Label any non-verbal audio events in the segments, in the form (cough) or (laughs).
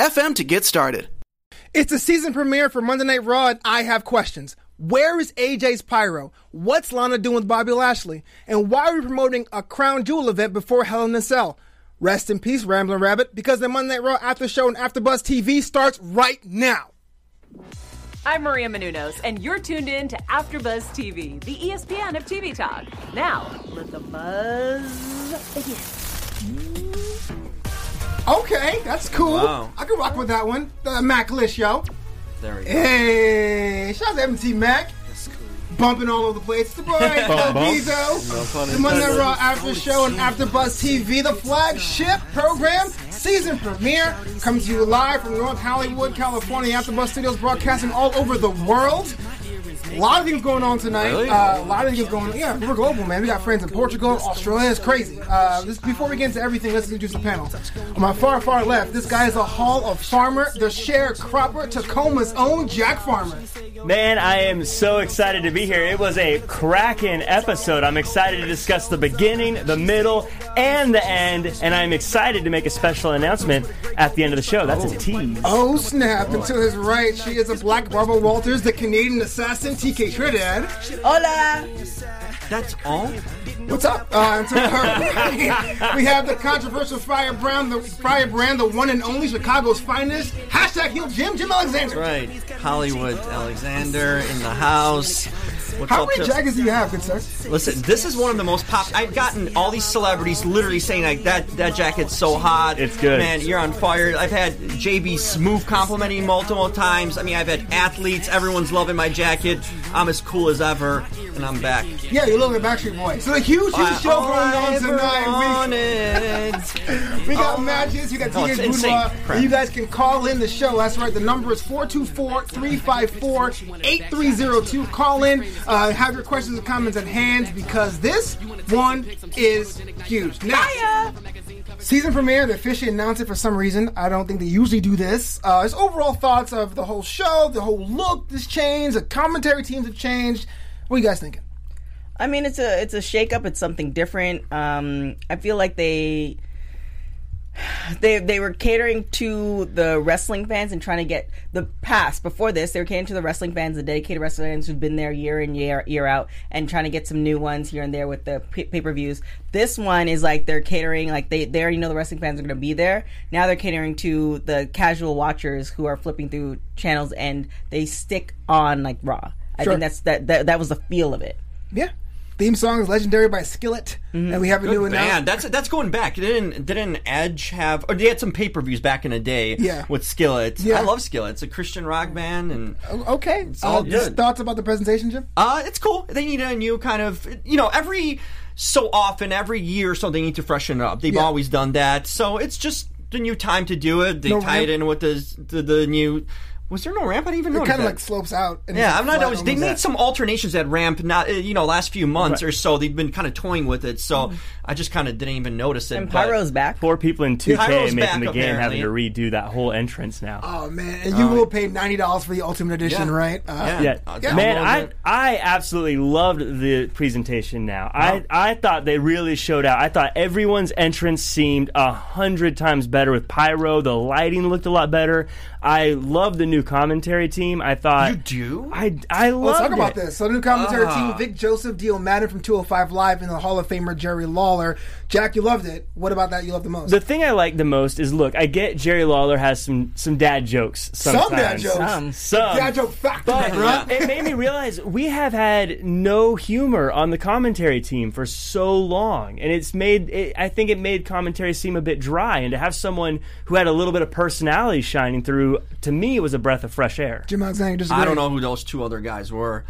FM to get started. It's the season premiere for Monday Night Raw, and I have questions. Where is AJ's Pyro? What's Lana doing with Bobby Lashley? And why are we promoting a Crown Jewel event before Hell in a Cell? Rest in peace, Ramblin' Rabbit, because the Monday Night Raw after show and AfterBuzz TV starts right now. I'm Maria Menounos, and you're tuned in to AfterBuzz TV, the ESPN of TV talk. Now, let the buzz begin. Okay, that's cool. Wow. I can rock with that one. The Mac list, yo. There we go. Hey, shout out to MT Mac. That's cool. Bumping all over the place. The boy, El bump. Bezo. The Monday Night Raw After Show and After Buzz TV, the flagship program, season premiere, comes to you live from North Hollywood, California. After Buzz Studios broadcasting all over the world. A lot of things going on tonight. Really? Uh, a lot of things going on. Yeah, we're global, man. We got friends in Portugal, Australia. It's crazy. Uh, this, before we get into everything, let's introduce the panel. On my far, far left, this guy is a Hall of Farmer, the sharecropper, Tacoma's own Jack Farmer. Man, I am so excited to be here. It was a cracking episode. I'm excited to discuss the beginning, the middle, and the end, and I'm excited to make a special announcement at the end of the show. That's a tease. Oh snap! And to his right, she is a Black Barbara Walters, the Canadian assassin, TK Trinidad. Hola. That's all. What's up? Uh, and to her right, we have the controversial Fire Brown, the Firebrand, the one and only Chicago's finest. Hashtag heel Jim, Jim Alexander. Right. Hollywood Alexander in the house. What's How up, many jackets do you have, good sir? Listen, this is one of the most pop. I've gotten all these celebrities literally saying like that. That jacket's so hot. It's good. man. You're on fire. I've had JB Smoove complimenting me multiple times. I mean, I've had athletes. Everyone's loving my jacket. I'm as cool as ever, and I'm back. Yeah, you look like a Backstreet Boy. So a huge, huge show All going on tonight. We, (laughs) we got matches. We got Oh, TK Boudoir. And you guys can call in the show. That's right. The number is 424-354-8302. Call in. Uh, have your questions and comments at hand because this one is huge. Now, season premiere. They officially announced it for some reason. I don't think they usually do this. Uh, his overall thoughts of the whole show, the whole look has changed. The commentary teams have changed. What are you guys thinking? I mean, it's a it's a shake up. It's something different. Um, I feel like they they they were catering to the wrestling fans and trying to get the past before this. They were catering to the wrestling fans, the dedicated wrestling fans who've been there year in year year out, and trying to get some new ones here and there with the pay per views. This one is like they're catering like they they already know the wrestling fans are going to be there. Now they're catering to the casual watchers who are flipping through channels and they stick on like Raw. I Sure. think that's that, that that was the feel of it. Yeah. Theme song is legendary by Skillet, and we have a new Good one now. band. That's that's going back. Didn't didn't Edge have? Or they had some pay per views back in the day. Yeah. With Skillet. Yeah. I love Skillet. It's a Christian rock band, and Okay. It's all Uh, good. thoughts about the presentation, Jim? uh, it's cool. They need a new kind of you know every so often every year or so they need to freshen it up. They've Yeah. always done that, so it's just the new time to do it. They No tie it in with the the, the new. Was there no ramp? I didn't even It know. kind of like slopes out. And Yeah, I'm not always. They almost. made some alternations at ramp, not uh, you know, last few months Right. or so. They've been kind of toying with it, so I just kind of didn't even notice it. And but- Pyro's back. Four people in 2K Pyro's making back, the game having to redo that whole entrance now. Oh man, and you will pay ninety dollars for the Ultimate Edition, Yeah. right? Uh, Yeah. Yeah, Uh, Yeah. man, I. I absolutely loved the presentation. Now, I I thought they really showed out. I thought everyone's entrance seemed a hundred times better with pyro. The lighting looked a lot better. I love the new commentary team. I thought You do? I I love Let's talk about this. So, the new commentary Ah. team: Vic Joseph, Dio Maddin from 205 Live, and the Hall of Famer Jerry Lawler. Jack, you loved it. What about that you loved the most? The thing I like the most is look. I get Jerry Lawler has some some dad jokes. Sometimes. Some dad jokes. Some. Some. Dad joke factor, But bro. it made me realize we have had no humor on the commentary team for so long, and it's made. It, I think it made commentary seem a bit dry, and to have someone who had a little bit of personality shining through, to me, it was a breath of fresh air. Jim Alexander disagree. I don't know who those two other guys were.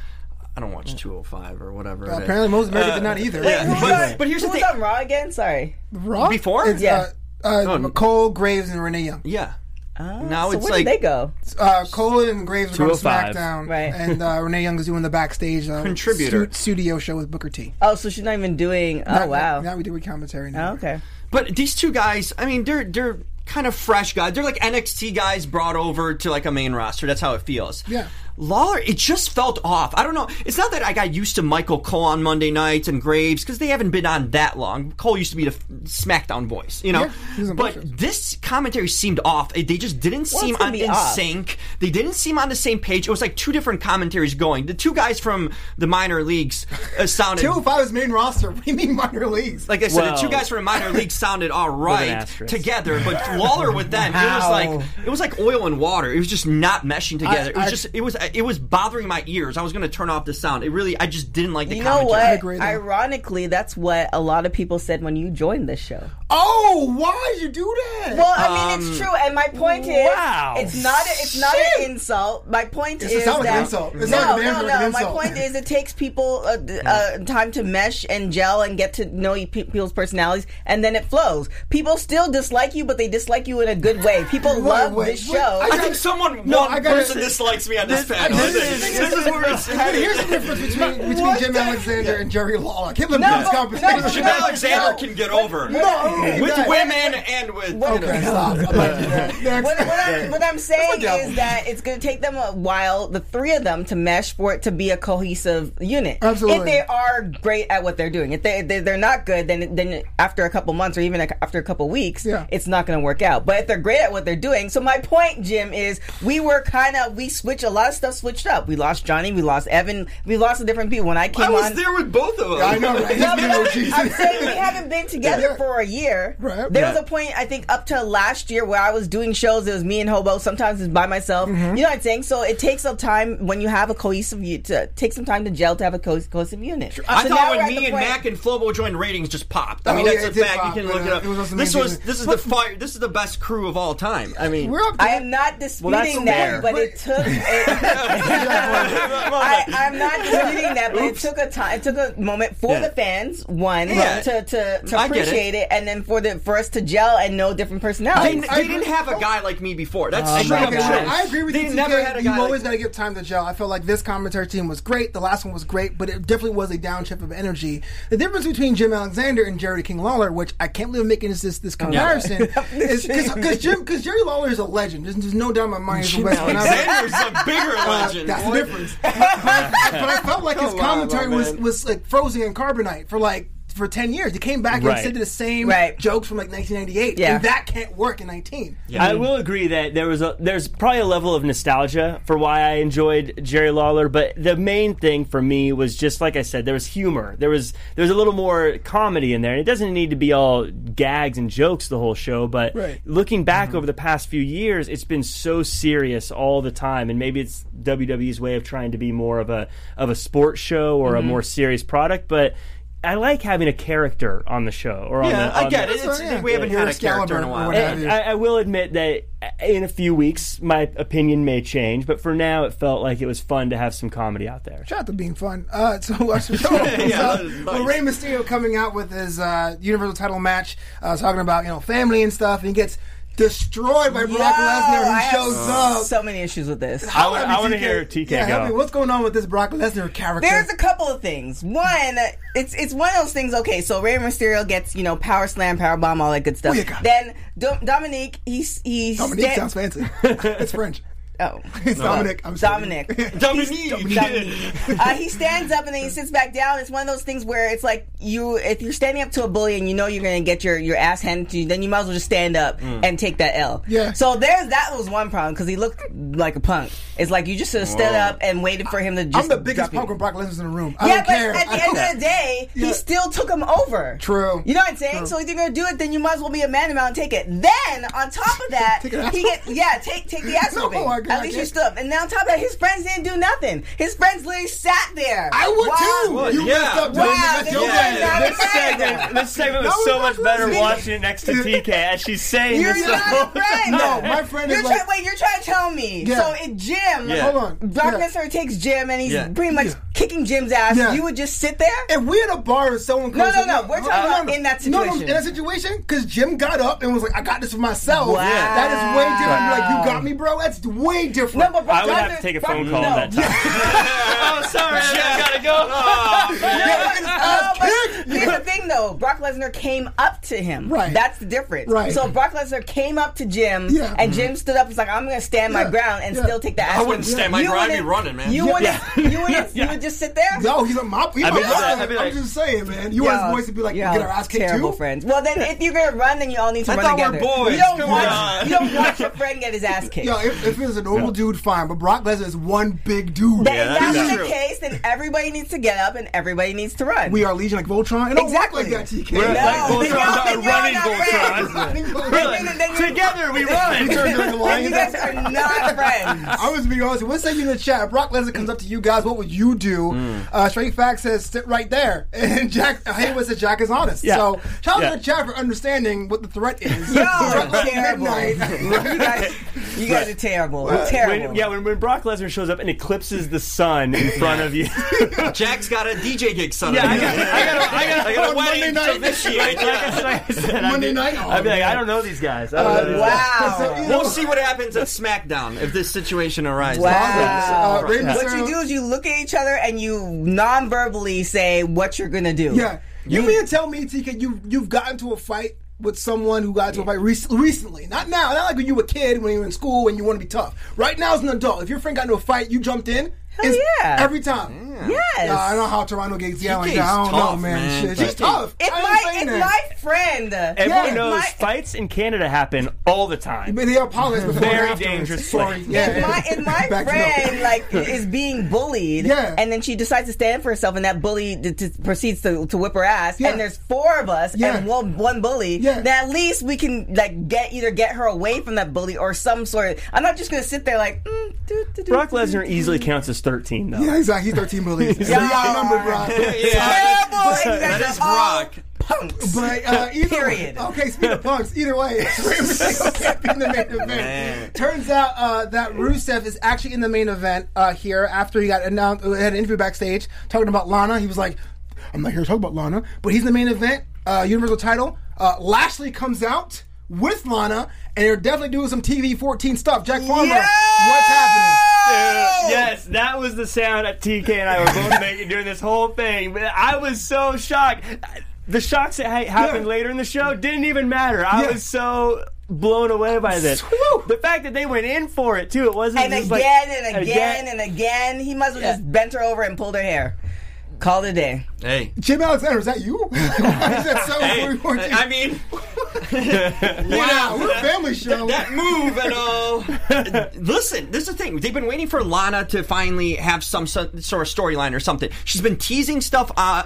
I don't watch 205 or whatever. it is. Apparently, most Americans did not either. Wait, who (laughs) but- but here's who the was thing. on Raw again? Sorry. Raw? Before? It's, Yeah. uh, uh, Oh, Nicole Graves and Renee Young. Yeah. now so it's where like did they go? Uh, Cole and Graves are going to 205. SmackDown, Right. and uh, (laughs) Renee Young is doing the backstage uh, Contributor. stu- studio show with Booker T. Oh, so she's not even doing. Oh Now- wow. Now we do with commentary. Now. Oh, okay. But these two guys, I mean, they're they're kind of fresh guys. They're like NXT guys brought over to like a main roster. That's how it feels. Yeah. Lawler, it just felt off. I don't know. It's not that I got used to Michael Cole on Monday nights and Graves because they haven't been on that long. Cole used to be the SmackDown voice, you know. Yeah, he was on both shows. but this commentary seemed off. They just didn't Well, seem on be in off. sync. They didn't seem on the same page. It was like two different commentaries going. The two guys from the minor leagues uh, (laughs) sounded. 205 is main roster. What do you mean minor leagues? Like I said, the two guys from the minor (laughs) leagues sounded all right together, but Lawler with them, it was like it was like oil and water. It was just not meshing together. it was I- just it was it was bothering my ears. I was going to turn off the sound. It really, I just didn't like the You know commentary. what? agree, though. Ironically, that's what a lot of people said when you joined this show. Oh, why you do that? Well, I mean, it's true, and my point is, wow. it's not a, it's not Shit. an insult. My point It's- is it sounds like an that insult. It sounds no, like a no, damn no. My point is, it takes people uh, uh, time to mesh and gel and get to know people's personalities, and then it flows. People still dislike you, but they dislike you in a good way. People Wait, love wait, this wait. show. I I think someone, No, one I gotta person say- dislikes me on this, This- panel. this This, is- is, this is where it's headed. Here's the difference between (laughs) between Jim Alexander and Jerry Lawler. Give them No, this but- competition. no, Jim Alexander can get over No, with women and with. Okay, stop. I'm not doing that. Next. what, what, I'm, what I'm saying is that it's going to take them a while, the three of them, to mesh for it to be a cohesive unit. Absolutely. If they are great at what they're doing, if they they- they're not good, then then after a couple months or even after a couple weeks, Yeah. it's not going to work out. But if they're great at what they're doing, so my point, Jim, is we were kind of we switched a lot of stuff switched up. We lost Johnny, we lost Evan, we lost the different people. When I came I was on, there with both of them. I know, right? no, He's but the I'm, I'm saying we haven't been (laughs) together Yeah. for a year. Right. There was a point I think up to last year where I was doing shows. It was me and Hobo. Sometimes it's by myself. Mm-hmm. You know what I'm saying? So it takes some time when you have a cohesive. unit To take some time to gel to have a co- cohesive unit. I So now thought when me and point- Mac and Flobo joined, ratings just popped. I Oh, mean, yeah, that's it a fact. pop, you can but, look it up. it was this was this is the fire. This is the best crew of all time. I mean, We're up I am not disputing that's that, fair. but it took. (laughs) I, I'm not disputing that, but it took a time. It took a moment for Yeah. the fans, one, Yeah. to to, to I get it. appreciate it. and then for the for us to gel and know different personalities. they didn't have a guy like me before. That's Okay, straight up okay, true. I agree with they you. never TK. had a guy You've always like, got to give time to gel. I feel like this commentary team was great. The last one was great, but it definitely was a downshift of energy. The difference between Jim Alexander and Jerry King Lawler, which I can't believe I'm making this this, this comparison, (laughs) is because Jim because Jerry Lawler is a legend. There's, there's no doubt in my mind he's a Jim legend. Alexander's a bigger uh, legend. That's the difference. but, I, but I felt like (laughs) his Come on, commentary was, was like frozen in carbonite for like for ten years. He came back and said the same Right. jokes from like 1998, Yeah. and that can't work in 19. I will agree that there was a there's probably a level of nostalgia for why I enjoyed Jerry Lawler, but the main thing for me was just like I said, there was humor. There was there was a little more comedy in there. And it doesn't need to be all gags and jokes the whole show, but Right. looking back mm-hmm. over the past few years, it's been so serious all the time. And maybe it's WWE's way of trying to be more of a of a sports show or a mm-hmm. more serious product, but I like having a character on the show or on Yeah, the I get the, it. It's, yeah. we haven't You're had a character in a or while. and I, I will admit that in a few weeks, my opinion may change, but for now, it felt like it was fun to have some comedy out there. Shout out to being fun. Uh, so (laughs) our show (laughs) Yeah, opens that up is with nice. Rey Mysterio coming out with his uh, Universal title match, uh, talking about you know family and stuff, and he gets destroyed by Brock Yo, Lesnar, I who have shows up. So many issues with this. I wanna- I wanna hear TK yeah, help go. me. What's going on with this Brock Lesnar character? There's a couple of things. One, it's it's one of those things. Okay, so Rey Mysterio gets you know power slam, power bomb, all that good stuff. Booyaka. Then Do- Dominique, he's he Dominique sta- sounds fancy. (laughs) it's French. Oh, It's (laughs) Dominic. I'm. Dominic. (laughs) Dominique. Dominique. uh, he stands up and then he sits back down. It's one of those things where it's like you, if you're standing up to a bully and you know you're going to get your, your ass handed to you, then you might as well just stand up and take that L. Yeah. So there's that was one problem because he looked like a punk. It's like you just should have stood up and waited for him to just. I'm the biggest drop punk when Brock Lesnar's in the room. I Yeah, don't but care. at the end of the day, Yeah. he still took him over. True. You know what I'm saying? So if you're gonna do it, then you might as well be a man about and take it. Then on top of that, (laughs) Take he get yeah, take take the ass No, whooping. I can't- At least you can't. stood up. And then on top of that, his friends didn't do nothing. His friends literally sat there. I would Wow. too. You yeah. messed up. Wow, Dominic. That's then you bad. went This the segment, this segment was That so much better friend. watching it next to (laughs) TK as she's saying You're this. not a friend. No, my friend You're is trying, like- wait, you're trying to tell me. Yeah. So if Jim, Yeah. Hold on. Brock Yeah. Lesnar takes Jim and he's Yeah. pretty much Yeah. kicking Jim's ass, Yeah. you would just sit there? If we at a bar and someone No, comes no, in- no, we're talking about in that No, no, situation. in that situation, because Jim got up and was like, "I got this for myself." Wow. That is way different. Like, you got me, bro. That's way different. No, but Brock I would have to take a phone call no. that time. (laughs) oh, sorry, I gotta go. (laughs) Oh, but here's the thing, though. Brock Lesnar came up to him. Right. That's the difference. Right. So Brock Lesnar came up to Jim, Yeah. and Jim stood up. and was like, "I'm going to stand my ground and Yeah. still take the ass." I wouldn't whipping." stand my ground, I'd be running, man. You wouldn't. (laughs) You wouldn't. You would just sit there. No, he's a mop. He's I'd be like, I'd be like, I'm just saying, man. You want his voice to be like, y'all get our ass kicked terrible too? friends. Well, then if you're gonna run, then you all need to I run thought we're boys. You don't watch. on. You don't watch your friend get his ass kicked. Yo, if, if it was a normal dude, fine. But Brock Lesnar is one big dude. That- Yeah, if that's that's the case, then everybody needs to get up and everybody needs to run. we are Legion like Voltron. It don't Exactly. work like that, TK. We're No, like Voltron, not running (laughs) not Voltron. Together we run. (laughs) We turn during the line. You guys are not friends. I was being honest. Let's say you in the chat. If Brock Lesnar comes up to you guys. What would you do? Uh, Straight Fact says sit right there, (laughs) and Jack Haywood says Jack is honest. Yeah. So shout out Yeah. to the chat for understanding what the threat is. Yo, Brock Lesnar terrible. midnight. You guys, you guys are terrible. When, terrible. yeah, when, when Brock Lesnar shows up and eclipses the sun in front of you. (laughs) Jack's got a DJ gig Sunday. Yeah, I got, I got, I got, I got a wedding Monday to night. officiate. like, (laughs) I, like I said, I'd Monday be, night? Oh, I'd be like. I don't know these guys. I don't know these guys. wow. (laughs) So, We'll see what happens at SmackDown if this situation arises. Wow. Uh, Rey What you do is you look at each other and you non-verbally say what you're gonna do. Yeah. You mean to tell me, TK, you've you've gotten to a fight with someone who got into a fight rec- recently? Not now. Not like when you were a kid, when you were in school, and you want to be tough. Right now, as an adult, if your friend got into a fight, you jumped in. Hell yeah. Every time. Yes. Yeah, I don't know how Toronto gets yelling. TK's I don't know, man. man. Shit. She's tough. If my if that. my friend, Everyone if knows my, fights in Canada happen all the time. But they apologize before Very dangerous Sorry. Yeah. if my if my (laughs) Back it up. friend (laughs) like is being bullied, Yeah. and then she decides to stand for herself, and that bully d- d- proceeds to, to whip her ass, Yeah. and there's four of us Yeah. and one one bully, Yeah. then at least we can like get either get her away from that bully or some sort. of... I'm not just gonna sit there like. Mm, do, do, do, Brock Lesnar easily counts as 13, though. Yeah, exactly. He's 13 bullies. (laughs) so Yeah. you outnumbered, Brock. Yeah, Terrible. and you guys that are is all Brock. Punks. But uh, either Period. Okay, speaking of punks, either way, (laughs) can't be (laughs) in the main event. Man. Turns out uh, that Rusev is actually in the main event uh, here after he got announced, uh, had an interview backstage talking about Lana. He was like, "I'm not here to talk about Lana," but he's in the main event, uh, Universal title. Uh, Lashley comes out with Lana, and they're definitely doing some TV 14 stuff. Jack Farmer, Yeah! what's happening? Dude, yes, that was the sound that TK and I were both making during this whole thing. But I was so shocked. The shocks that ha- happened Yeah. later in the show didn't even matter. I Yeah. was so blown away by this. Woo. The fact that they went in for it too. It wasn't and just again like, and again and again. He must have Yeah. just bent her over and pulled her hair. Called it a day. Hey. Jim Alexander, is that you? (laughs) Why is that so? Hey, 14? I mean, (laughs) wow, we're a family show. that move and all. Listen, this is the thing. They've been waiting for Lana to finally have some sort of storyline or something. She's been teasing stuff on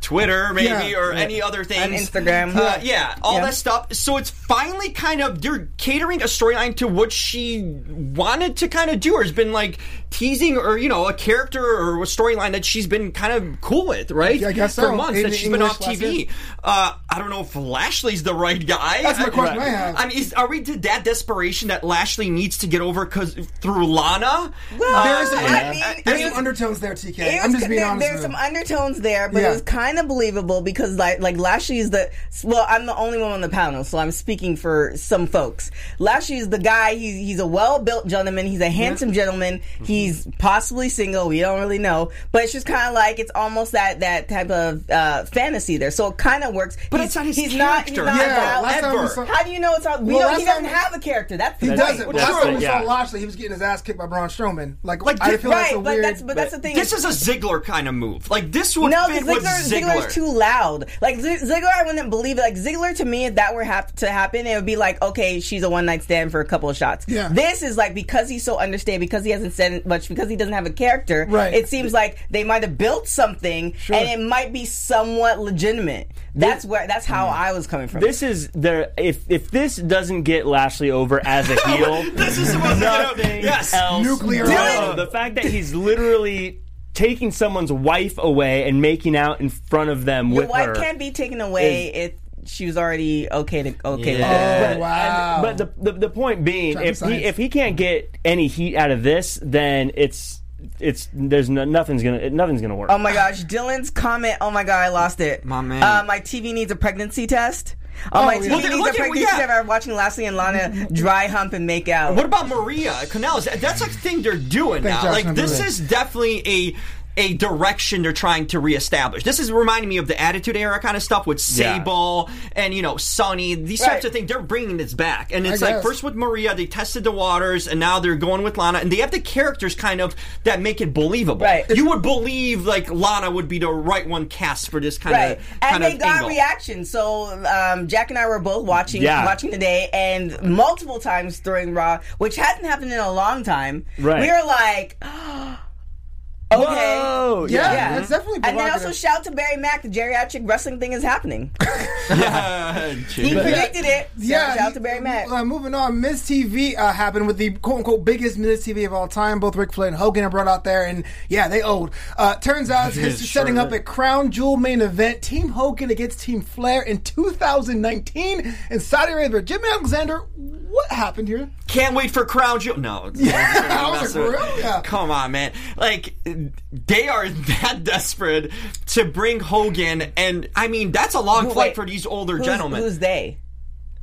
Twitter, maybe, Yeah. or any other things. Instagram. Uh, yeah, all Yeah. that stuff. So it's finally kind of they're catering a storyline to what she wanted to kind of do, or has been like teasing, or you know, a character or a storyline that she's been kind of cool with, right? Yeah, I guess for so. months In that she's been English off TV. Uh, I don't know if Lashley's the right guy. That's my question I have. I mean, is, are we to that desperation that Lashley needs to get over because through Lana? Well, There's some, I mean, there's some undertones there, TK. I'm just being there, honest. There's with some you. undertones there, but Yeah. it was kind of believable because like like Lashley's the well, I'm the only one on the panel, so I'm speaking for some folks. Lashley's the guy. He's he's a well built gentleman. He's a handsome gentleman. Mm-hmm. He's possibly single. We don't really know, but it's just kind of like it's almost that that type of uh, fantasy there. So it kind of works. But He's- it's not his he's not, he's character. not Yeah, last time we ever. saw- How do you know it's all? We Well, know last he doesn't time- have a character. That's He doesn't. point. But That's last time the- we yeah. saw Lashley, he was getting his ass kicked by Braun Strowman. Like, Like, I feel that's Right, a but weird. that's but that's the thing. This is a Ziggler kind of move. Like this would No, fit because with Ziggler, Ziggler. Ziggler's too loud. Like Z- Ziggler, I wouldn't believe it. Like Ziggler, to me, if that were hap- to happen, it would be like, okay, she's a one night stand for a couple of shots. Yeah. This is like because he's so understated, because he hasn't said much, because he doesn't have a character. Right. It seems like they might have built something, and it might be somewhat legitimate. That's where. That's how mm. I was coming from. This is the if if this doesn't get Lashley over as a (laughs) heel, This is supposed to get out. nothing Yes. else. Nuclear will. The fact that he's literally taking someone's wife away and making out in front of them Your with wife her. can't be taken away if she was already okay to okay Yeah. it. Oh, wow. But the, the the point being, Traffic if he if he can't get any heat out of this, then it's it's there's no, nothing's gonna nothing's gonna work. Oh my gosh, Dylan's comment. Oh my god, I lost it. My man. Uh, my TV needs a pregnancy test. Oh, my yeah. TV Look at- needs look at- pregnancy yeah. test. I'm watching Lashley and Lana dry hump and make out. What about Maria Kanellis? That's a thing they're doing Thanks, now. Josh, Like this number is definitely a a direction they're trying to reestablish. This is reminding me of the Attitude Era kind of stuff with Yeah. Sable and you know Sunny. These Right. types of things. They're bringing this back, and it's I like guess. first with Maria, they tested the waters, and now they're going with Lana, and they have the characters kind of that make it believable. Right. You would believe like Lana would be the right one cast for this kind Right, of and kind they of got angle. reactions. So um, Jack and I were both watching Yeah. watching today, and multiple times during Raw, which hasn't happened in a long time. Right. we were like, (gasps) okay. Whoa, yeah, Yeah. it's definitely And then provocative. also shout to Barry Mack, the geriatric wrestling thing is happening. (laughs) Yeah. He predicted it. So yeah, shout out to Barry Mack. Uh, moving on, Miz TV uh, happened with the quote unquote biggest Miz TV of all time. Both Ric Flair and Hogan are brought out there, and yeah, they owed. Uh, turns out (laughs) it's Sure. setting up a crown jewel main event: Team Hogan against Team Flair in 2019 in Saudi Arabia. Jimmy Alexander, what happened here? Can't wait for Crown Jewel. No, (laughs) yeah, I was like, for real? Yeah. Come on, man. Like they are (laughs) that desperate to bring Hogan, and I mean that's a long Who- flight for these older Who's, gentlemen. who's they?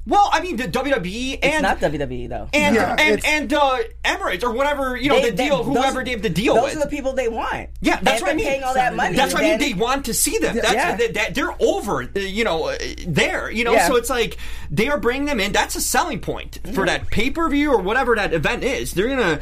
well, I mean the WWE It's and not WWE though. and Yeah, and, and uh, Emirates or whatever you know They- the they- deal, those- whoever they have the deal Those with. are the people they want. Yeah, that's And what I they're mean. Paying all that money. That's what I mean. They want to see them. That's Yeah. that, that- they're over. uh, You know, uh, there. You know, Yeah. so it's like they are bringing them in. That's a selling point for that pay per view or whatever that event is. They're gonna.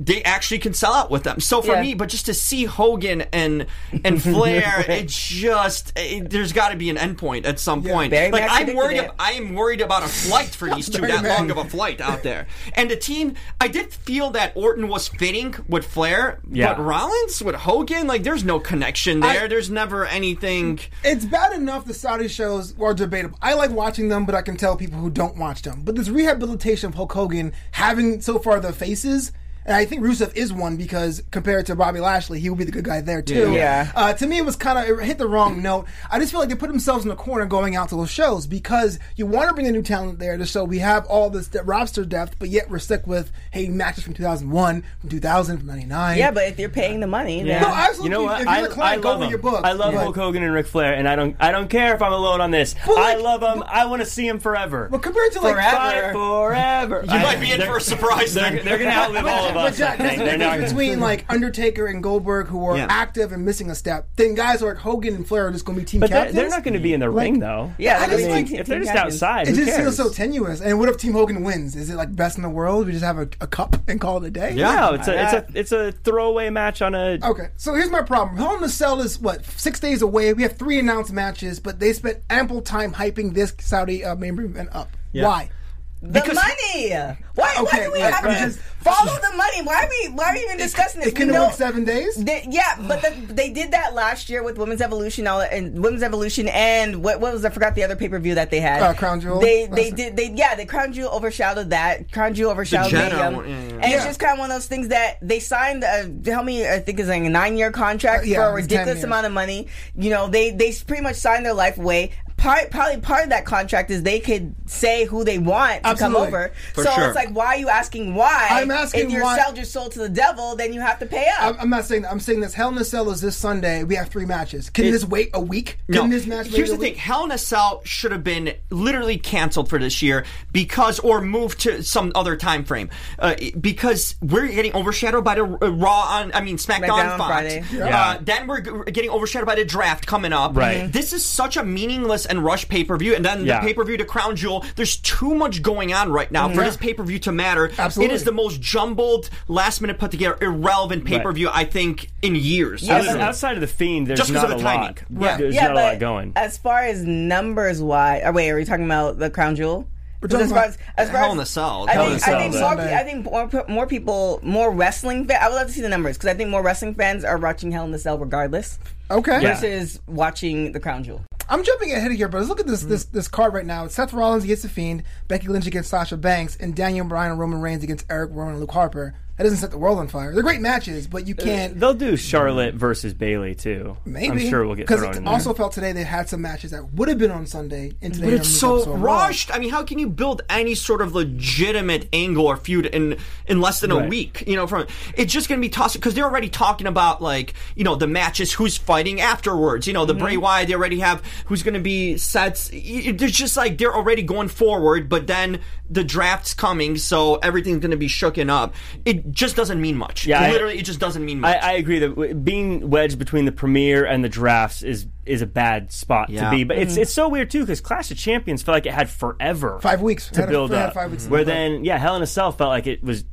They actually can sell out with them. So for Yeah. me, but just to see Hogan and and (laughs) Flair, it just it, there's got to be an endpoint at some point. Barry like I'm worried. ab- I am worried about a flight for (laughs) these two. That long of a flight out there, and the team. I did feel that Orton was fitting with Flair, Yeah. but Rollins with Hogan, like there's no connection there. I- there's never anything. It's bad enough the Saudi shows are debatable. I like watching them, but I can tell people who don't watch them. But this rehabilitation of Hulk Hogan having so far the faces. And I think Rusev is one because compared to Bobby Lashley, he would be the good guy there too. Yeah. Uh, to me, it was kind of it hit the wrong (clears throat) note. I just feel like they put themselves in a corner going out to those shows because you want to bring a new talent there to show we have all this de- roster depth, but yet we're stuck with hey matches from 2001, from 2000, from 99. Yeah, but if you're paying the money, Yeah. then No, absolutely. You know what? If you're I, a client, I go love read him. your book. I love But- Hulk Hogan and Ric Flair, and I don't I don't care if I'm alone on this. But I love them. I want to see them forever. But compared to like Forever. forever. You might be in for a surprise. They're, then. they're gonna outlive (laughs) all of But us. Jack, there's a (laughs) difference not between like (laughs) Undertaker and Goldberg, who are Yeah. active and missing a step. Then guys like Hogan and Flair are just going to be team But they're, captains. they're not going to be in the Like- ring though. Yeah, I they're just gonna think be if they're just captains. outside, It who just cares? feels so tenuous. And what if Team Hogan wins? Is it like best in the world? We just have a, a cup and call it a day. Yeah. No, it's a it's a it's a throwaway match on a. Okay, so here's my problem. Hell in a Cell is what six days away. We have three announced matches, but they spent ample time hyping this Saudi uh, main event up. Why? The Because- money. Why? why do we right, have right. to just follow the money? Why are we? Why are we even discussing this? It couldn't We have know- been seven days. They, yeah, but the, they did that last year with Women's Evolution, all and Women's Evolution, and what, what was I forgot the other pay per view that they had? Uh, Crown Jewel? They they did they yeah the Crown Jewel overshadowed that. Crown Jewel overshadowed Jenna Mania. one, yeah, yeah. and it's just kind of one of those things that they signed. Uh, how many? I think is like a nine year contract Uh, yeah, for a ridiculous amount of money. You know they they pretty much signed their life away. Part, probably part of that contract is they could say who they want to come over. For so sure. it's like, why are you asking why? I'm asking if you why- sold your soul to the devil, then you have to pay up. I'm, I'm not saying that. I'm saying this. Hell in a Cell is this Sunday. We have three matches. Can It- this wait a week? No. Can this match wait Here's a the thing. Hell in a Cell should have been literally canceled for this year because, or moved to some other time frame, uh, because we're getting overshadowed by the uh, Raw on, I mean SmackDown, SmackDown on Fox. Friday. Yeah. Uh, then we're g- getting overshadowed by the draft coming up. Right. This is such a meaningless and rush pay per view, and then Yeah. the pay per view to Crown Jewel. There's too much going on right now for this pay per view to matter. Absolutely. It is the most jumbled, last minute put together, irrelevant pay per view I think in years. Yeah, Outside, of the fiend, there's Just 'cause not of a the timing. lot. Yeah. There's yeah, not a but lot going. as far as numbers wise, oh, wait, are we talking about the crown jewel? We're talking as far as, as far Hell as- in a Cell. I Hell think, in a I Cell think, more, I think more, more people, more wrestling fans. I would love to see the numbers because I think more wrestling fans are watching Hell in the Cell regardless Okay. Yeah. versus watching the crown jewel. I'm jumping ahead of here, but let's look at Mm. this this this card right now. It's Seth Rollins against the Fiend, Becky Lynch against Sasha Banks, and Daniel Bryan and Roman Reigns against Eric Rowan and Luke Harper. That doesn't set the world on fire. They're great matches, but you uh, can't. They'll do Charlotte versus Bayley too. Maybe I'm sure we'll get because thrown it in there. also felt today they had some matches that would have been on Sunday, and today But it's moved so up to rushed. I mean, how can you build any sort of legitimate angle or feud in in less than a week? You know, from it's just going to be tossed because they're already talking about like you know the matches, who's fighting afterwards. You know, the mm-hmm. Bray Wyatt. They already have who's going to be sets. Y- There's just like they're already going forward, but then the draft's coming, so everything's going to be shooken up. It just doesn't mean much. Yeah, I- literally, it just doesn't mean much. I agree that being wedged between the premiere and the drafts is is a bad spot Yeah. to be. But it's it's so weird too because Clash of Champions felt like it had forever Five weeks to Had a- build up. Five weeks to Where then yeah, Hell in a Cell felt like it was.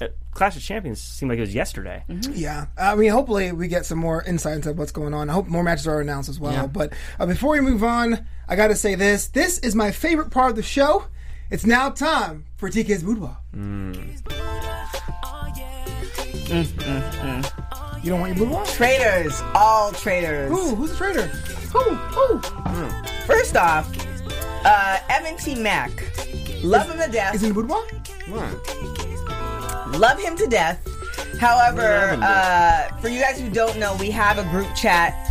Uh, Clash of Champions seemed like it was yesterday. Yeah, I mean, hopefully we get some more insight into what's going on. I hope more matches are announced as well. Yeah. But uh, before we move on, I got to say this: this is my favorite part of the show. It's now time for TK's Boudoir. You don't want your boudoir? Traitors, all traitors. Ooh, who's a traitor? Who? Who? First off, uh, Evan T. Mack. Love him to death. Is he in the boudoir? love him to death. However, uh, for you guys who don't know, we have a group chat.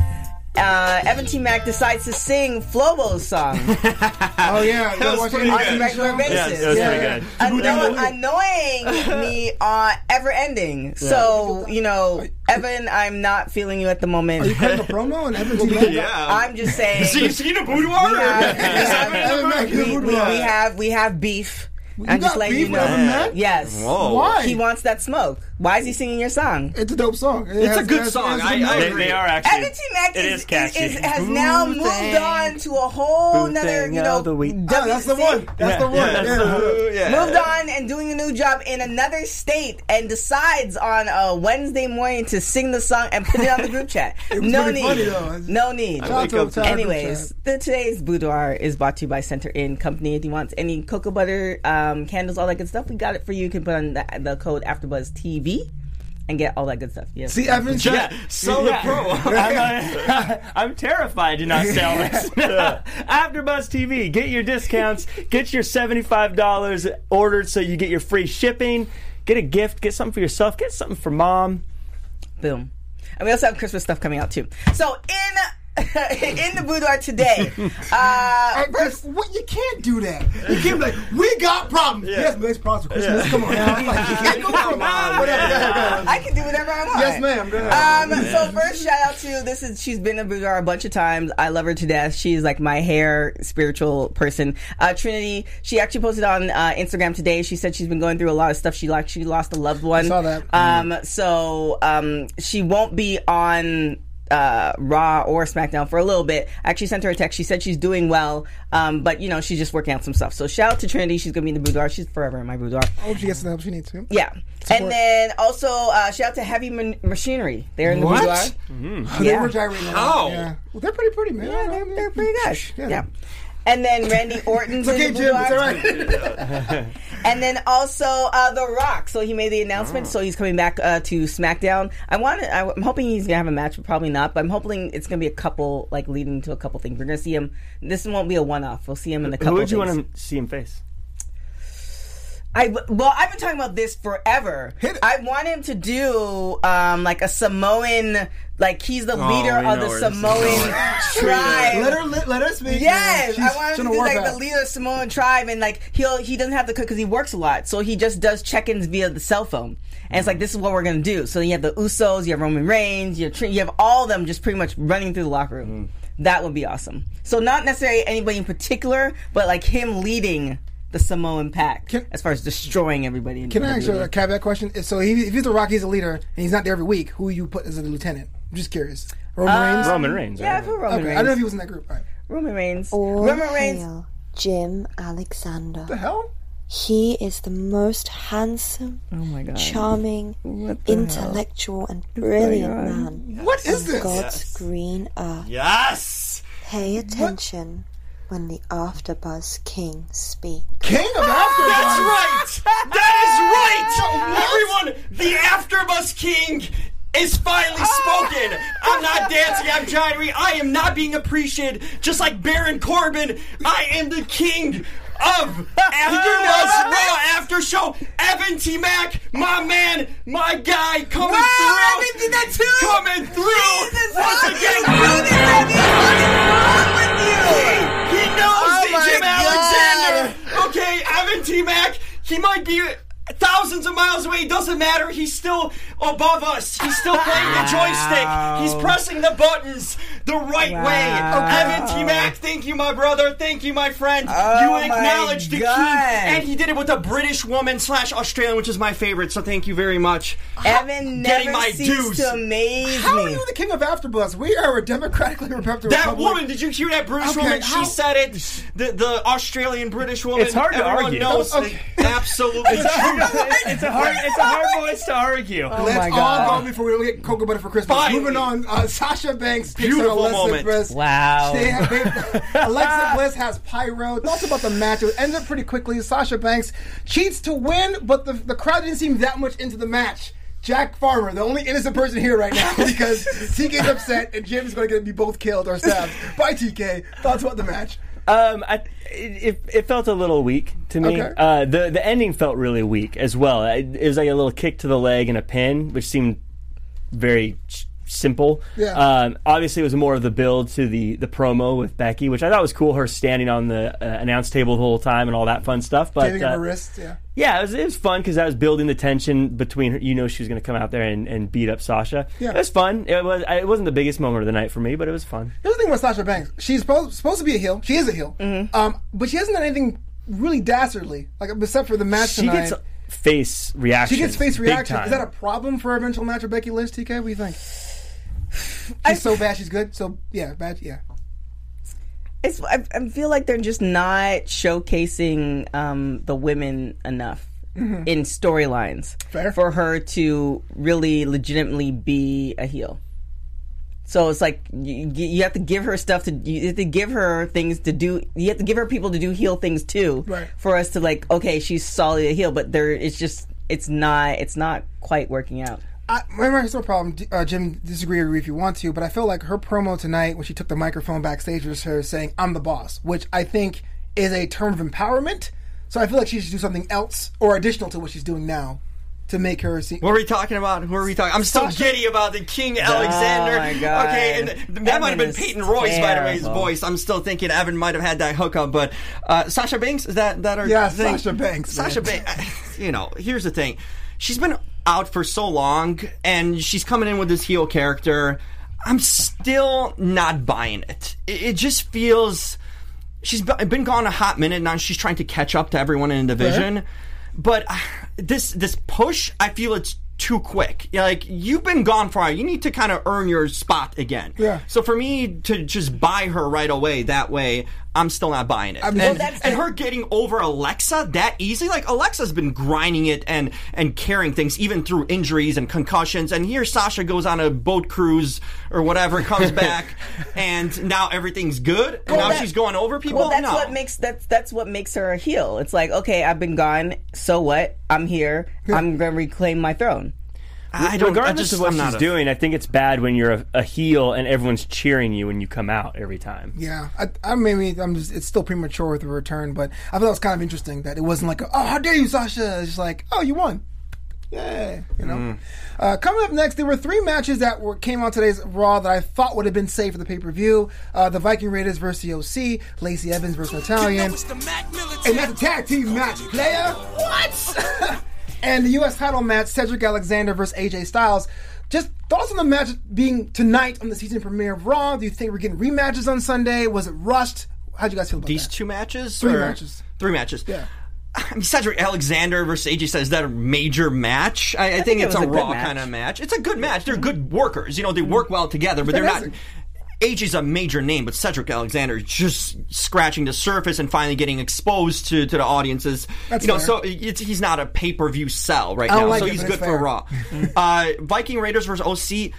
Uh, Evan T. Mac decides to sing Flobo's song (laughs) Oh yeah, That was pretty the on a regular basis. Yes, it was Yeah. pretty good. Anno- annoying me uh, ever ending. So, you know, Evan, I'm not feeling you at the moment. Are you cutting a promo and Evan T. Mack? (laughs) yeah. I'm just saying. So you seen a boudoir? we have, we Evan have, Mack in the we, we- boudoir. we have we have beef. You I'm just got letting beef you with know. Yes. Whoa. Why? He wants that smoke. Why is he singing your song? It's a dope song. It It's a good has- song. it has I- good I. They, agree. they are actually. Evan T. Mack it is, is catchy. is- has now Boo moved on to a whole Boo nother, you know, the week. Oh, that's the one. That's the one. Yeah, that's Yeah. the- yeah. moved on and doing a new job in another state and decides on a Wednesday morning to sing the song and put it on the group chat. (laughs) was no pretty need. funny, though. No need. Shout out to- wake up to our group Anyways, the, today's boudoir is brought to you by Center In Company. If you want any cocoa butter, um, candles, all that good stuff, we got it for you. You can put on the, the code AfterBuzz TV and get all that good stuff. Yes. See, Evan. Yeah, sell the Yeah. pro. (laughs) I'm, uh, (laughs) I'm terrified to not sell (laughs) this. AfterBuzz TV, get your discounts, get your seventy-five dollars ordered, so you get your free shipping. Get a gift, get something for yourself, get something for mom. Boom. And we also have Christmas stuff coming out too. So in (laughs) in the boudoir today, (laughs) uh, I- just- what, you can't do that. You can't be like, we got problems. Yes, nice problems for Christmas. Come on now. Like, you can't go (laughs) from whatever. Go ahead, go ahead. I can do whatever I want. Yes, ma'am. Go ahead. Um, so first shout out to this is she's been in the boudoir a bunch of times. I love her to death. She's like my hair spiritual person. Uh, Trinity, she actually posted on uh, Instagram today. She said she's been going through a lot of stuff. She like she lost a loved one. saw that. Um, so um, she won't be on uh, Raw or SmackDown for a little bit. I actually sent her a text. She said she's doing well, um, but you know she's just working out some stuff. So shout out to Trinity. She's gonna be in the boudoir. She's forever in my boudoir. I hope she gets the help she needs to. Yeah. And then also uh, shout out to Heavy Man- Machinery. They're in the boudoir. What? boudoir. They Yeah. were gyrating. a lot. How? Yeah. Well, they're pretty pretty, man. Yeah, they're, they're pretty good. Yeah. Yeah. And then Randy Orton's It's okay, in the Jim. boudoir. It's all right. (laughs) And then also uh, The Rock. So he made the announcement. So he's coming back uh, to SmackDown. I want. I'm hoping he's gonna have a match, but probably not. But I'm hoping it's gonna be a couple, like leading to a couple things. We're gonna see him. This won't be a one-off. We'll see him in a couple. Who would you things. want to see him face? I well, I've been talking about this forever. Hit it. I want him to do um, like a Samoan, like he's the oh, leader we of the where this is Samoan tribe. let her let, let her speak. Yes. I want him to be like out. the leader of Samoan tribe, and like he'll he doesn't have to cook because he works a lot, so he just does check-ins via the cell phone, and it's like this is what we're gonna do. So you have the Usos, you have Roman Reigns, you have you have all of them just pretty much running through the locker room. Mm. That would be awesome. So not necessarily anybody in particular, but like him leading the Samoan pack Can- as far as destroying everybody. In Can I ask you a caveat question? So he, if he's the Rock, he's a leader, and he's not there every week. Who you put as a lieutenant? I'm just curious. Roman Reigns. Um, Roman Reigns. Yeah, right? for Roman Okay, Reigns. I don't know if he was in that group. All right. Roman Reigns. All Roman Reigns. hail Jim Alexander. What the hell? He is the most handsome, Oh my god. charming, What the intellectual, and oh brilliant on? man What is this? God's green earth. Yes. Pay attention when the AfterBuzz King speaks. King of ah, After. That's right. That is right. Everyone, the AfterBuzz King is finally ah! spoken. I'm not dancing. I'm gyrating. I am not being appreciated. Just like Baron Corbin, I am the king of After Raw After Show. Evan T. Mac, my man, my guy, coming Wow, through. Evan did that too. Coming through Jesus, once again. is wrong with you? What is wrong with you? He knows Oh the Jim God. Alexander. Okay, Evan T. Mac. He might be thousands of miles away. It doesn't matter. He's still above us. He's still playing the joystick. He's pressing the buttons the right Wow. way. Evan T. Mac, thank you, my brother. Thank you, my friend. Oh you my acknowledged the God. king, and he did it with a British woman slash Australian, which is my favorite. So thank you very much. Evan Getting never my ceased dues. to amaze How are you the king of AfterBuzz? We are a democratically Republican That republic. woman, did you hear that British Okay, woman? how- She said it. The the Australian British woman. It's hard to Everyone argue. knows. Okay. Absolutely (laughs) (laughs) it's, true. a hard, it's a hard voice to argue. Oh Let's my all God. go before we don't get cocoa butter for Christmas. Finally. Moving on, uh, Sasha Banks takes Beautiful Alexa moment. Bliss. Wow. They they- (laughs) Alexa Bliss has pyro. It's also about the match. It ends up pretty quickly. Sasha Banks cheats to win, but the, the crowd didn't seem that much into the match. Jack Farmer, the only innocent person here right now, (laughs) because TK's upset and Jim's going to get be both killed or stabbed by TK. Thoughts about the match? Um, I, it, it felt a little weak to me. Okay. Uh, the the ending felt really weak as well. It, it was like a little kick to the leg and a pin, which seemed very simple. Yeah. Um, obviously, it was more of the build to the the promo with Becky, which I thought was cool. Her standing on the uh, announce table the whole time and all that fun stuff. But uh, her wrist, yeah. yeah, it was, it was fun because that was building the tension between her. You know, she was going to come out there and, and beat up Sasha. Yeah. It was fun. It was. It wasn't the biggest moment of the night for me, but it was fun. Here's the thing with Sasha Banks. She's supposed, supposed to be a heel. She is a heel. Mm-hmm. Um, but she hasn't done anything really dastardly, like except for the match She tonight. gets face reaction. she gets face reaction. Is that a problem for eventual match with Becky Lynch? TK, what do you think? She's so bad, she's good. So yeah, bad. Yeah. It's, I, I feel like they're just not showcasing um, the women enough in storylines Mm-hmm. For her to really legitimately be a heel. So it's like you, you have to give her stuff to you have to give her things to do. You have to give her people to do heel things too, Right. for us to like okay, she's solid a heel, but there it's just it's not it's not quite working out. I, remember, it's no problem. Uh, Jim, disagree or agree if you want to, but I feel like her promo tonight, when she took the microphone backstage, was her saying, "I'm the boss," which I think is a term of empowerment. So I feel like she should do something else or additional to what she's doing now to make her see. What are we talking about? Who are we talking? I'm still Sasha- giddy about the King Alexander. my God. Okay, and th- that might have been is Peyton Royce, by the way, his voice. I'm still thinking Evan might have had that hookup, but uh, Sasha Banks is that that our Yeah, thing? Sasha Banks, Sasha man. Banks. You know, here's the thing. She's been out for so long, and she's coming in with this heel character. I'm still not buying it. It, it just feels she's been gone a hot minute now. She's trying to catch up to everyone in the division, but uh, this this push, I feel it's too quick. Like you've been gone for a while. You need to kind of earn your spot again. Yeah. So for me to just buy her right away that way, I'm still not buying it. mean- and, oh, Well, and her getting over Alexa that easily, like Alexa's been grinding it and and carrying things even through injuries and concussions. And here Sasha goes on a boat cruise or whatever, comes (laughs) back, and now everything's good. And Well, now that- she's going over people. Well, that's no. what makes that's that's what makes her a heel. It's like, okay, I've been gone. So what? I'm here. I'm going to reclaim my throne. I don't. I Regardless just, of what I'm not she's a- doing, I think it's bad when you're a, a heel and everyone's cheering you when you come out every time. Yeah, I, I maybe I'm just. It's still premature with the return, but I thought it was kind of interesting that it wasn't like, a, oh, how dare you, Sasha? It's just like, oh, you won. Yeah, you know. Uh, coming up next, there were three matches that were came on today's Raw that I thought would have been safe for the pay per view. Uh, the Viking Raiders versus the OC, Lacey Evans versus Italian, and that's a tag team match, player. What? (laughs) and the U.S. title match, Cedric Alexander versus AJ Styles. Just thoughts on the match being tonight on the season premiere of Raw. Do you think we're getting rematches on Sunday? Was it rushed? How'd you guys feel about These that? two matches? Three or- matches. Three matches. Yeah. I mean, Cedric Alexander versus AJ Styles, is that a major match? I, I, think, think it it's was a, a raw kind of match. It's a good match. They're good workers. You know, they mm-hmm. work well together, but they're not. AJ's a major name, but Cedric Alexander is just scratching the surface and finally getting exposed to, to the audiences. That's you know, fair. so it's, he's not a pay per view sell right now. like so it, he's good it's for. Raw. uh, Viking Raiders versus OC.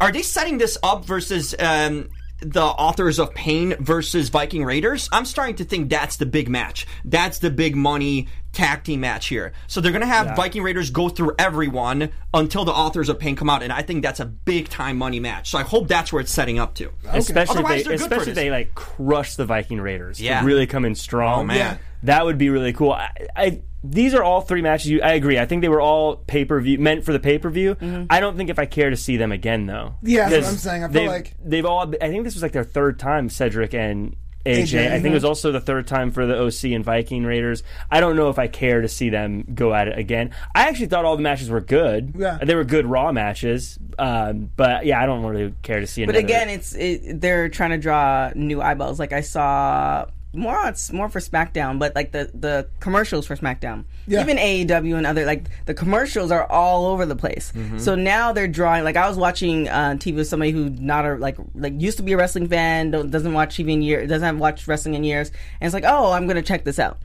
Are they setting this up versus um, the authors of Pain versus Viking Raiders? I'm starting to think that's the big match. That's the big money tag team match here. So they're going to have Yeah. Viking Raiders go through everyone until the authors of pain come out, and I think that's a big time money match. So I hope that's where it's setting up to. Especially Otherwise, if they're they, good for especially if they like crush the Viking Raiders. Yeah. really come in strong. Oh, man. Yeah. that would be really cool. I, I these are all three matches. You, I agree. I think they were all pay per view meant for the pay per view. Mm-hmm. I don't think if I care to see them again though. Yeah, that's what I'm saying. I feel they've- like- they've all. I think this was like their third time Cedric and. AJ. AJ, I think it was also the third time for the OC and Viking Raiders. I don't know if I care to see them go at it again. I actually thought all the matches were good. Yeah. They were good Raw matches. Um, but yeah, I don't really care to see But again, it's it, they're trying to draw new eyeballs. Like I saw more on more for SmackDown, but like the the commercials for SmackDown, Yeah. even AEW and other like the commercials are all over the place. So now they're drawing. Like I was watching uh, TV with somebody who not a like like used to be a wrestling fan, don't, doesn't watch TV in years, doesn't have watched wrestling in years, and it's like, oh, I'm gonna check this out.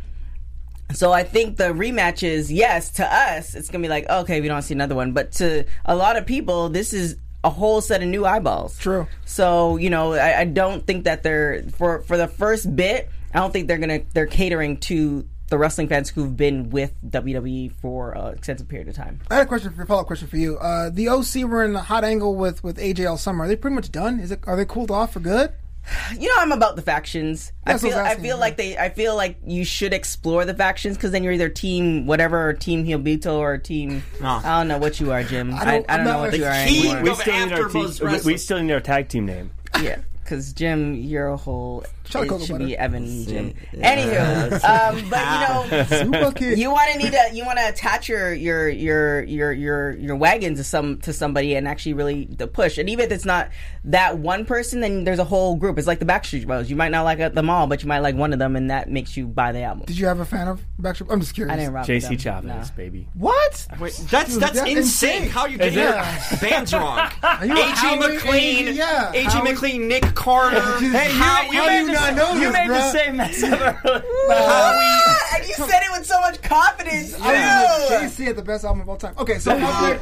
So I think the rematches, yes, to us, it's gonna be like, okay, we don't see another one. But to a lot of people, this is a whole set of new eyeballs. True. So you know, I, I don't think that they're for for the first bit. I don't think they're gonna they're catering to the wrestling fans who've been with WWE for an extensive period of time. I had a question for follow up question for you. Uh, the OC were in a hot angle with with AJ all summer. Are they pretty much done? Is it? Are they cooled off for good? You know, I'm about the factions. I That's I feel was I feel like they I feel like you should explore the factions because then you're either team whatever or team Hilbito or team Ah. I don't know what you are, Jim. I don't- don't, I, I'm don't know what you are anymore. we still need our team, we, we still need our tag team name. Yeah, because Jim, you're a whole. Shot it should butter. be Evan and Jim. Anywho, um, but you know, (laughs) you want to need a you want to attach your your your your your your wagon to some to somebody and actually really the push. And even if it's not that one person, then there's a whole group. It's like the Backstreet Boys. You might not like them all, but you might like one of them, and that makes you buy the album. Did you have a fan of Backstreet? I'm just curious. I didn't rock with JC them. Chavez, Nah. baby. What? Wait, that's that's that's insane. insane. How you Is get your bands wrong? (laughs) you AJ McLean, AJ yeah, AJ McLean, Nick Carter, Hey, you- Howie, how do you not know You this, made the same mess up earlier. Howie. Uh, and you said it with so much confidence. I was too. like, JC had the best album of all time. Okay, so uh,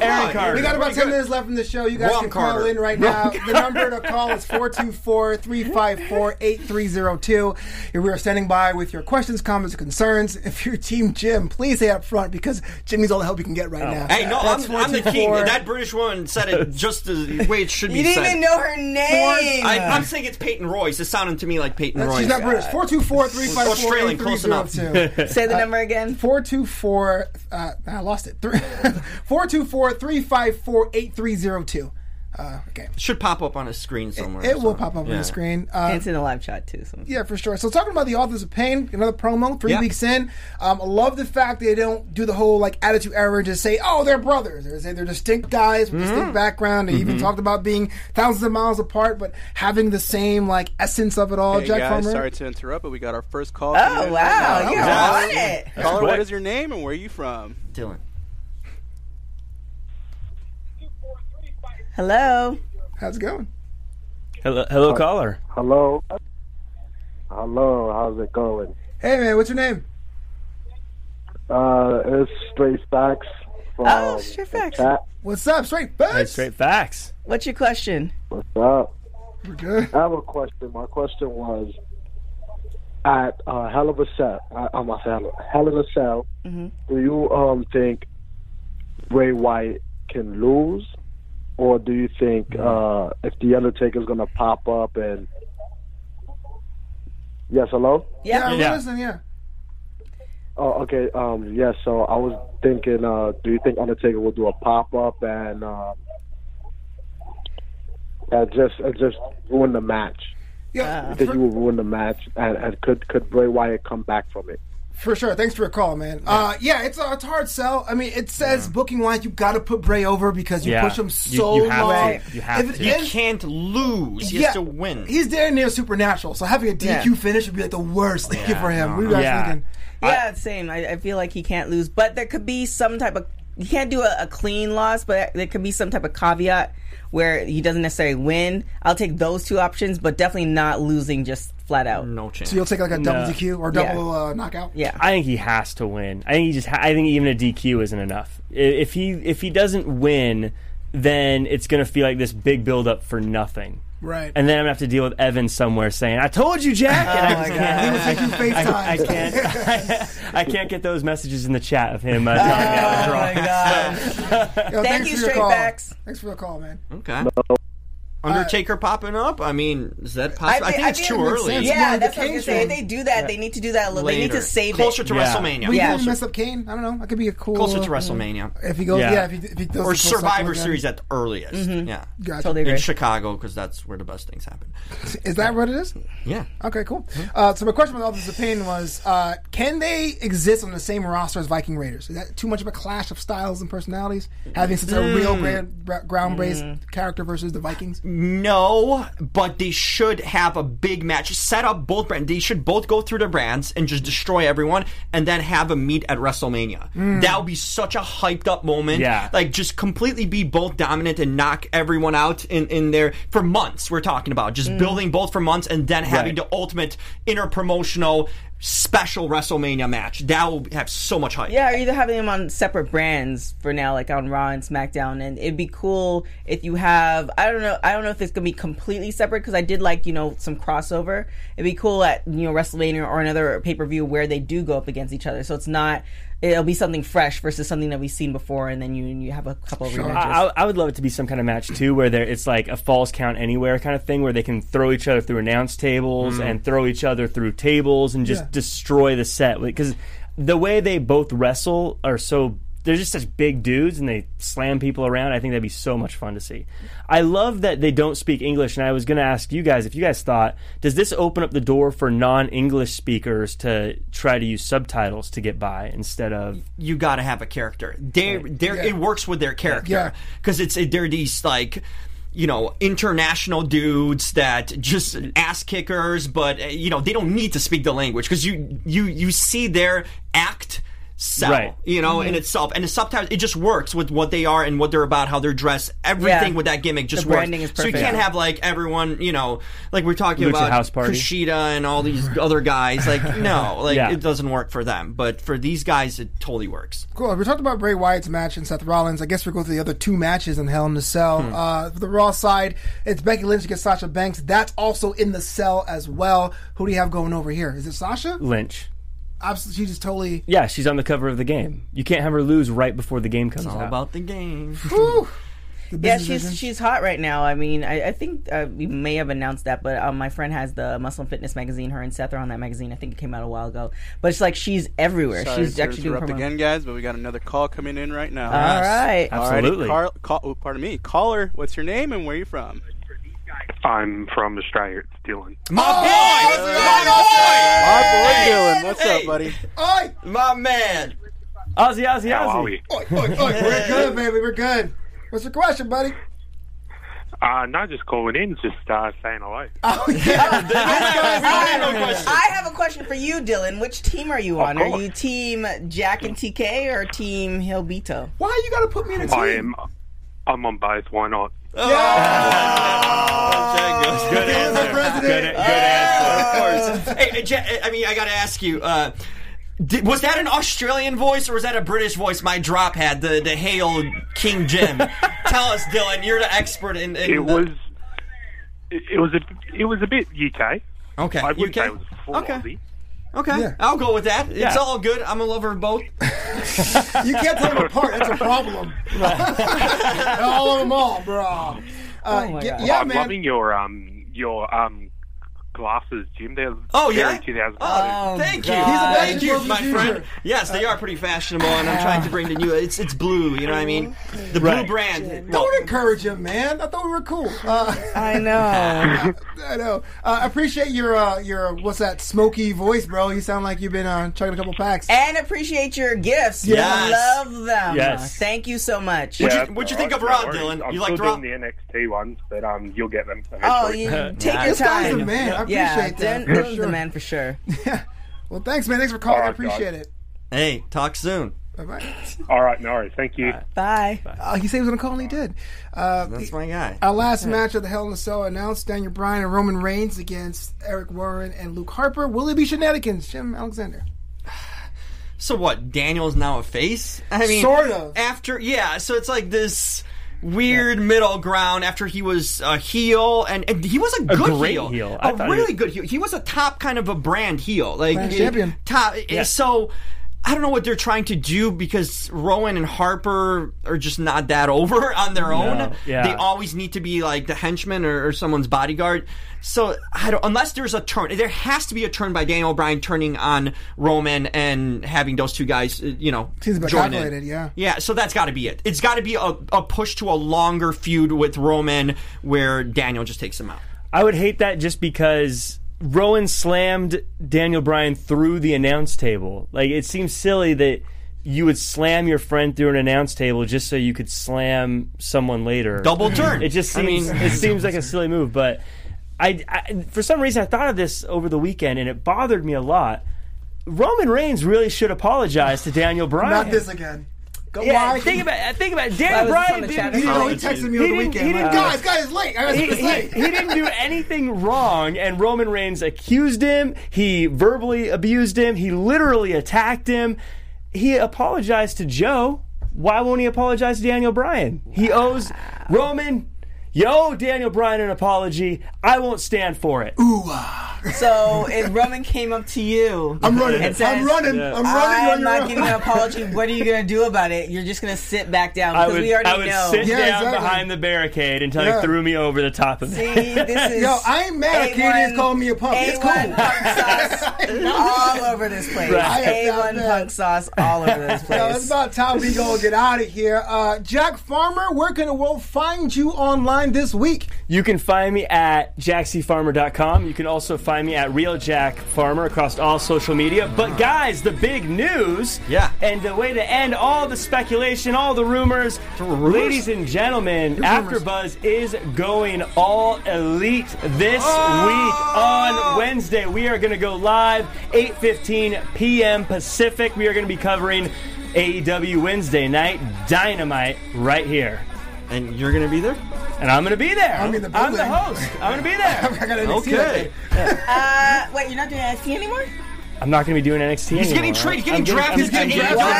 Aaron Carter. we got about 10 minutes left in the show. You guys Wrong can call Carter. in right now. The number to call is 424-354-8302. If we are standing by with your questions, comments, concerns, if you're Team Jim, please say up front because Jim needs all the help he can get right now. Hey, no, I'm, I'm the king. That British woman said it just the way it should be said. You didn't said. even know her name. I, I'm saying it's Peyton Royce. It sounded to me like Peyton Royce. She's not British. 424-354-8302. Australian, close enough. (laughs) Say the number again. 424 uh, I lost it. 424-354-8302. (laughs) Uh, okay. Should pop up on a screen somewhere. It will pop up on yeah. the screen. Uh, And it's in the live chat too. So. Yeah, for sure. So talking about the authors of pain, another promo, three Yeah. weeks in. Um, I love the fact they don't do the whole like Attitude Era and just say, "Oh, they're brothers." They say they're distinct guys with Mm-hmm. distinct background. They even talked about being thousands of miles apart, but having the same like essence of it all. Hey Jack guys, Farmer. sorry to interrupt, but we got our first call. coming Oh wow, you're wow. on it. Caller, what is your name and where are you from? Dylan. Hello. How's it going? Hello, hello caller. Hello. Hello, how's it going? Hey man, what's your name? Uh, it's Straight Facts from Oh, Straight Facts. chat. What's up? Straight Hey, facts. straight facts. What's your question? What's up? We're good. I have a question. My question was at uh, Hell of a Cell. I, I'm a Hell, Hell in a Cell. Mhm. Do you um think Bray Wyatt can lose, or do you think uh, if the Undertaker's gonna pop up and yes, hello? Yeah, Yeah. I'm Yeah. listening. Yeah. Oh, okay. Um, yeah. So I was thinking, uh, do you think Undertaker will do a pop up and um, and just and just ruin the match? Yeah, You think for, he will ruin the match, and, and could could Bray Wyatt come back from it? For sure. Thanks for your call, man. Yeah, uh, yeah it's a, it's a hard sell. I mean, it says booking wise, you've got to put Bray over because you Yeah. push him so you have long. to. You have If to. You ends- can't lose. You yeah, have to win. He's damn near supernatural, so having a DQ Yeah. finish would be like the worst thing Yeah, for him. no, What are you guys Yeah. thinking? Yeah, same. I, I feel like he can't lose, but there could be some type of. You can't do a, a clean loss, but there could be some type of caveat where he doesn't necessarily win. I'll take those two options, but definitely not losing just flat out. no chance. So you'll take like a double No. DQ or Yeah. double uh, knockout? Yeah. I think he has to win. I think he just. Ha- I think even a DQ isn't enough. I- If he if he doesn't win, then it's going to feel like this big build up for nothing. Right. And then I'm gonna have to deal with Evan somewhere saying, "I told you, Jack." And Oh I my just God. (laughs) He will send you FaceTime. I, I can't. (laughs) I, can't get those messages in the chat of him. Uh, telling me I was Oh my god! (laughs) Yo, Thank you, for Straight Facts. Thanks for the call, man. Okay. Undertaker uh, popping up. I mean, is that possible? I, thi- think it's feel too it early. sense. Yeah, that's what I was gonna say. If they do that, they need to do that. A little they need to save closer it. to Yeah. WrestleMania. We Yeah. didn't Closer, mess up Kane. I don't know. That could be a cool. closer to uh, WrestleMania. If he goes, yeah, Yeah. if he, if he does or the full cycle Survivor again. Series at the earliest. Mm-hmm. Yeah. Gotcha. Totally In. Chicago, because that's where the best things happen. Is that what it is? Yeah. Okay, cool. Uh, so my question with Authors of Pain was, uh, can they exist on the same roster as Viking Raiders? Is that too much of a clash of styles and personalities? Having such a real mm. grand, ground-based mm. character versus the Vikings? No, but they should have a big match. Set up both brands. They should both go through their brands and just destroy everyone, and then have a meet at WrestleMania. Hmm. That would be such a hyped up moment. Yeah. like just completely be both dominant and knock everyone out in in there for months. We're talking about just hmm. building both for months and then having Right. the ultimate inter promotional special WrestleMania match. That will have so much hype. Yeah, either having them on separate brands for now, like on Raw and SmackDown, and it'd be cool if you have. I don't know. I don't know if it's gonna be completely separate because I did like you know some crossover. It'd be cool at you know WrestleMania or another pay per view where they do go up against each other. So it's not. It'll be something fresh versus something that we've seen before, and then you you have a couple of rematches. I, I- I would love it to be some kind of match too, where there it's like a falls count anywhere kind of thing, where they can throw each other through announce tables mm. and throw each other through tables and just Yeah. destroy the set. Because the way they both wrestle are so they're just such big dudes and they slam people around. I think that'd be so much fun to see. I love that they don't speak English, and I was going to ask you guys if you guys thought does this open up the door for non-English speakers to try to use subtitles to get by instead of you got to have a character. They, they're, it works with their character because it's they're these like you know international dudes that just ass kickers, but uh, you know they don't need to speak the language because you you you see their act. Sell, Right. you know, in itself, and the subtitles it just works with what they are and what they're about, how they're dressed. Everything Yeah. with that gimmick just The branding works. is So you can't have like everyone, you know, like we're talking Lucha about House Party. Kushida and all these (laughs) other guys. Like no, (laughs) like Yeah. it doesn't work for them, but for these guys, it totally works. Cool. We talked about Bray Wyatt's match and Seth Rollins. I guess we'll go to the other two matches in Hell in the Cell. Hmm. Uh, the Raw side, it's Becky Lynch against Sasha Banks. That's also in the cell as well. Who do you have going over here? Is it Sasha? Lynch? Absolutely, she just totally. Yeah, she's on the cover of the game. You can't have her lose right before the game comes It's all out. about the game. (laughs) Whew. The Yeah, business she's vision. she's hot right now. I mean, I, I think uh, we may have announced that, but um, my friend has the Muscle and Fitness magazine. Her and Seth are on that magazine. I think it came out a while ago. But it's like she's everywhere. Sorry she's to actually doing interrupt promo. again, guys, but we got another call coming in right now. All right. Absolutely. Carl, call, oh, pardon me, caller. What's your name and where are you from? I'm from Australia. It's Dylan. My oh, My boy My boy, Dylan. What's Hey. up, buddy? Oi! My man. Ozzy, Ozzy, How are we? Oi, oi, oi. We're good, baby. We're good. What's your question, buddy? Uh, no, just calling in, just uh, saying hello. Oh, yeah. (laughs) I have a question for you, Dylan. Which team are you on? Are you team Jack and TK or team Hilbito? Why you gotta put me in a team? I am. I'm on both. Why not? (laughs) Good Dylan's the president. Good, good answer. Of course. Hey, hey, Ja- I mean, I got to ask you. Uh, did, was that an Australian voice or was that a British voice? My drop had the the hail King Jim. (laughs) Tell us, Dylan. You're the expert in. in It the- was. It, it was a. It was a bit UK. okay. I would UK? say it was full Okay. Aussie. Okay, Yeah. I'll go with that. It's Yeah. all good. I'm a lover of both. (laughs) You can't tell them apart. That's a problem. (laughs) all of them all, bro. Uh, Oh my yeah, God. yeah, I'm man. loving your um your um glasses, Jim. They're Oh, yeah? 2000. Oh, thank you. God. He's a Thank you, my the friend. Yes, they are pretty fashionable, and I'm trying to bring the new. It's it's blue. You know what I mean? The blue Right. brand. Don't encourage him, man. I thought we were cool. Uh, (laughs) I know. (laughs) I know. Uh, I appreciate your uh, your what's that smoky voice, bro. You sound like you've been uh, chugging a couple packs. and appreciate your gifts. Yes. Love them. Yes. Thank you so much. What'd you- what'd you all think of no Raw, worries. Dylan? I'm You still liked Raw? doing the NXT ones, but um, you'll get them Oh, eventually. you (laughs) take your Nice. This guy's time. man. I appreciate yeah, that. Dan, for sure. the man for sure. (laughs) yeah. Well, thanks, man. Thanks for calling. All I appreciate guys. it. Hey, talk soon. Bye bye. All right, no worries. Thank you. Bye. Uh, he said he was going to call, and he did. Uh, That's my guy. Our last match of the Hell in a Cell announced Daniel Bryan and Roman Reigns against Erick Rowan and Luke Harper. Will it be shenanigans? Jim Alexander. So what? Daniel's now a face? I mean, Sort of. After yeah, so it's like this. Weird middle ground after he was a heel, and, and he was a good great heel, heel. I a thought really he- good heel. He was a top kind of a brand heel, like Brand champion. Top. Yeah. So. I don't know what they're trying to do because Rowan and Harper are just not that over (laughs) on their own. yeah. They always need to be like the henchman or, or someone's bodyguard. So I don't unless there's a turn. There has to be a turn by Daniel Bryan turning on Roman and having those two guys, uh, you know, Seems a bit join in. yeah. Yeah, so that's got to be it. It's got to be a, a push to a longer feud with Roman where Daniel just takes him out. I would hate that just because Rowan slammed Daniel Bryan through the announce table. Like it seems silly that you would slam your friend through an announce table just so you could slam someone later. Double (laughs) turn. It just seems I seems mean- it seems like a silly move, but I, I for some reason I thought of this over the weekend and it bothered me a lot. Roman Reigns really should apologize to Daniel (laughs) Bryan. Not this again. Go, Yeah, why? think about uh, think about it. Why Daniel was Bryan on the didn't chat? You know, he He texted me he over the weekend. he didn't- guys, guys, late. I got he, something to he, he didn't do anything wrong, and Roman Reigns accused him. He verbally abused him. He literally attacked him. He apologized to Joe. Why won't he apologize to Daniel Bryan? He owes Roman. Yo, Daniel Bryan, an apology. I won't stand for it. So if Roman came up to you, I'm running. and says, I'm running. I'm running. I'm on not giving an apology. What are you gonna do about it? You're just gonna sit back down I because would, we already know. I would know. sit Yeah, down exactly. behind the barricade until Yeah. he threw me over the top of it. See, this (laughs) is Yo, I ain't mad. A1 Canadians calling me a punk. It's cool. Punk (laughs) sauce all over this place. Right. I am A1 mad. punk sauce all over this place. (laughs) Yo, it's about time we go get out of here. Uh, Jack Farmer, where can the world find you online this week? You can find me at jackcfarmer.com. You can also find me at Real Jack Farmer across all social media. But guys, the big news, Yeah. and the way to end all the speculation, all the rumors, ladies and gentlemen, AfterBuzz is going all elite this oh! week on Wednesday. We are going to go live 8:15 p.m. Pacific. We are going to be covering AEW Wednesday night Dynamite right here. And you're going to be there? And I'm going to be there. I'm in the I'm the host. I'm going to be there. (laughs) I got NXT Okay. that. Uh, wait, you're not doing NXT anymore? I'm not going to be doing NXT He's anymore. getting traded. He's getting I'm drafted. He's getting to drafted. AEW.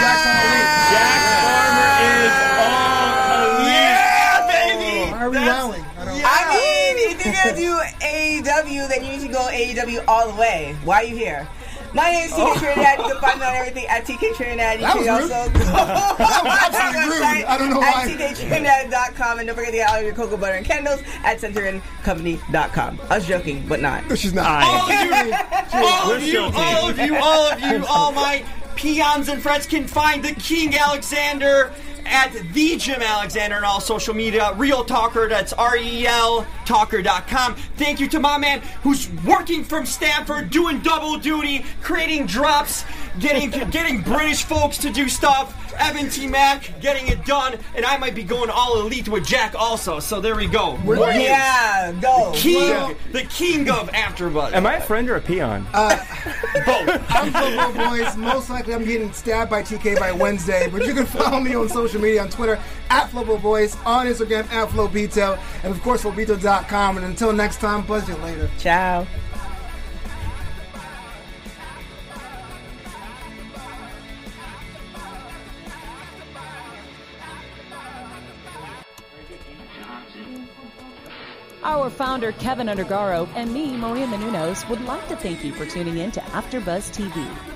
Jack's all elite. Jack Farmer is all elite. Yeah, baby. Why are we rallying? I I mean, if you're gonna do AEW, then you need to go AEW all the way. Why are you here? My name is TK oh. Trinidad. You can find me on everything at TK Trinidad. You That can was also go (laughs) That was (laughs) absolutely rude. I don't know at why. TKTrinidad.com and don't forget to get all your cocoa butter and candles at centerincompany.com. I was joking, but not. She's not. all of you, (laughs) all of you, all of you, all of you, all my peons and friends can find the King Alexander at the Jim Alexander on all social media. Real Talker, that's R E L Talker.com. Thank you to my man who's working from Stanford, doing double duty, creating drops, getting (laughs) getting British folks to do stuff. Evan T. Mack getting it done, and I might be going all elite with Jack also. So there we go. More. Yeah, go. The King, the king of AfterBuzz. Am I a friend or a peon? Both. Uh, (laughs) (laughs) I'm Football Boys. Most likely I'm getting stabbed by TK by Wednesday, but you can follow me on social media on Twitter at Football Boys, on Instagram at Flobito, and of course Flobito.com. And until next time, buzz you later. Ciao. Our founder, Kevin Undergaro, and me, Maria Menounos, would like to thank you for tuning in to AfterBuzz TV.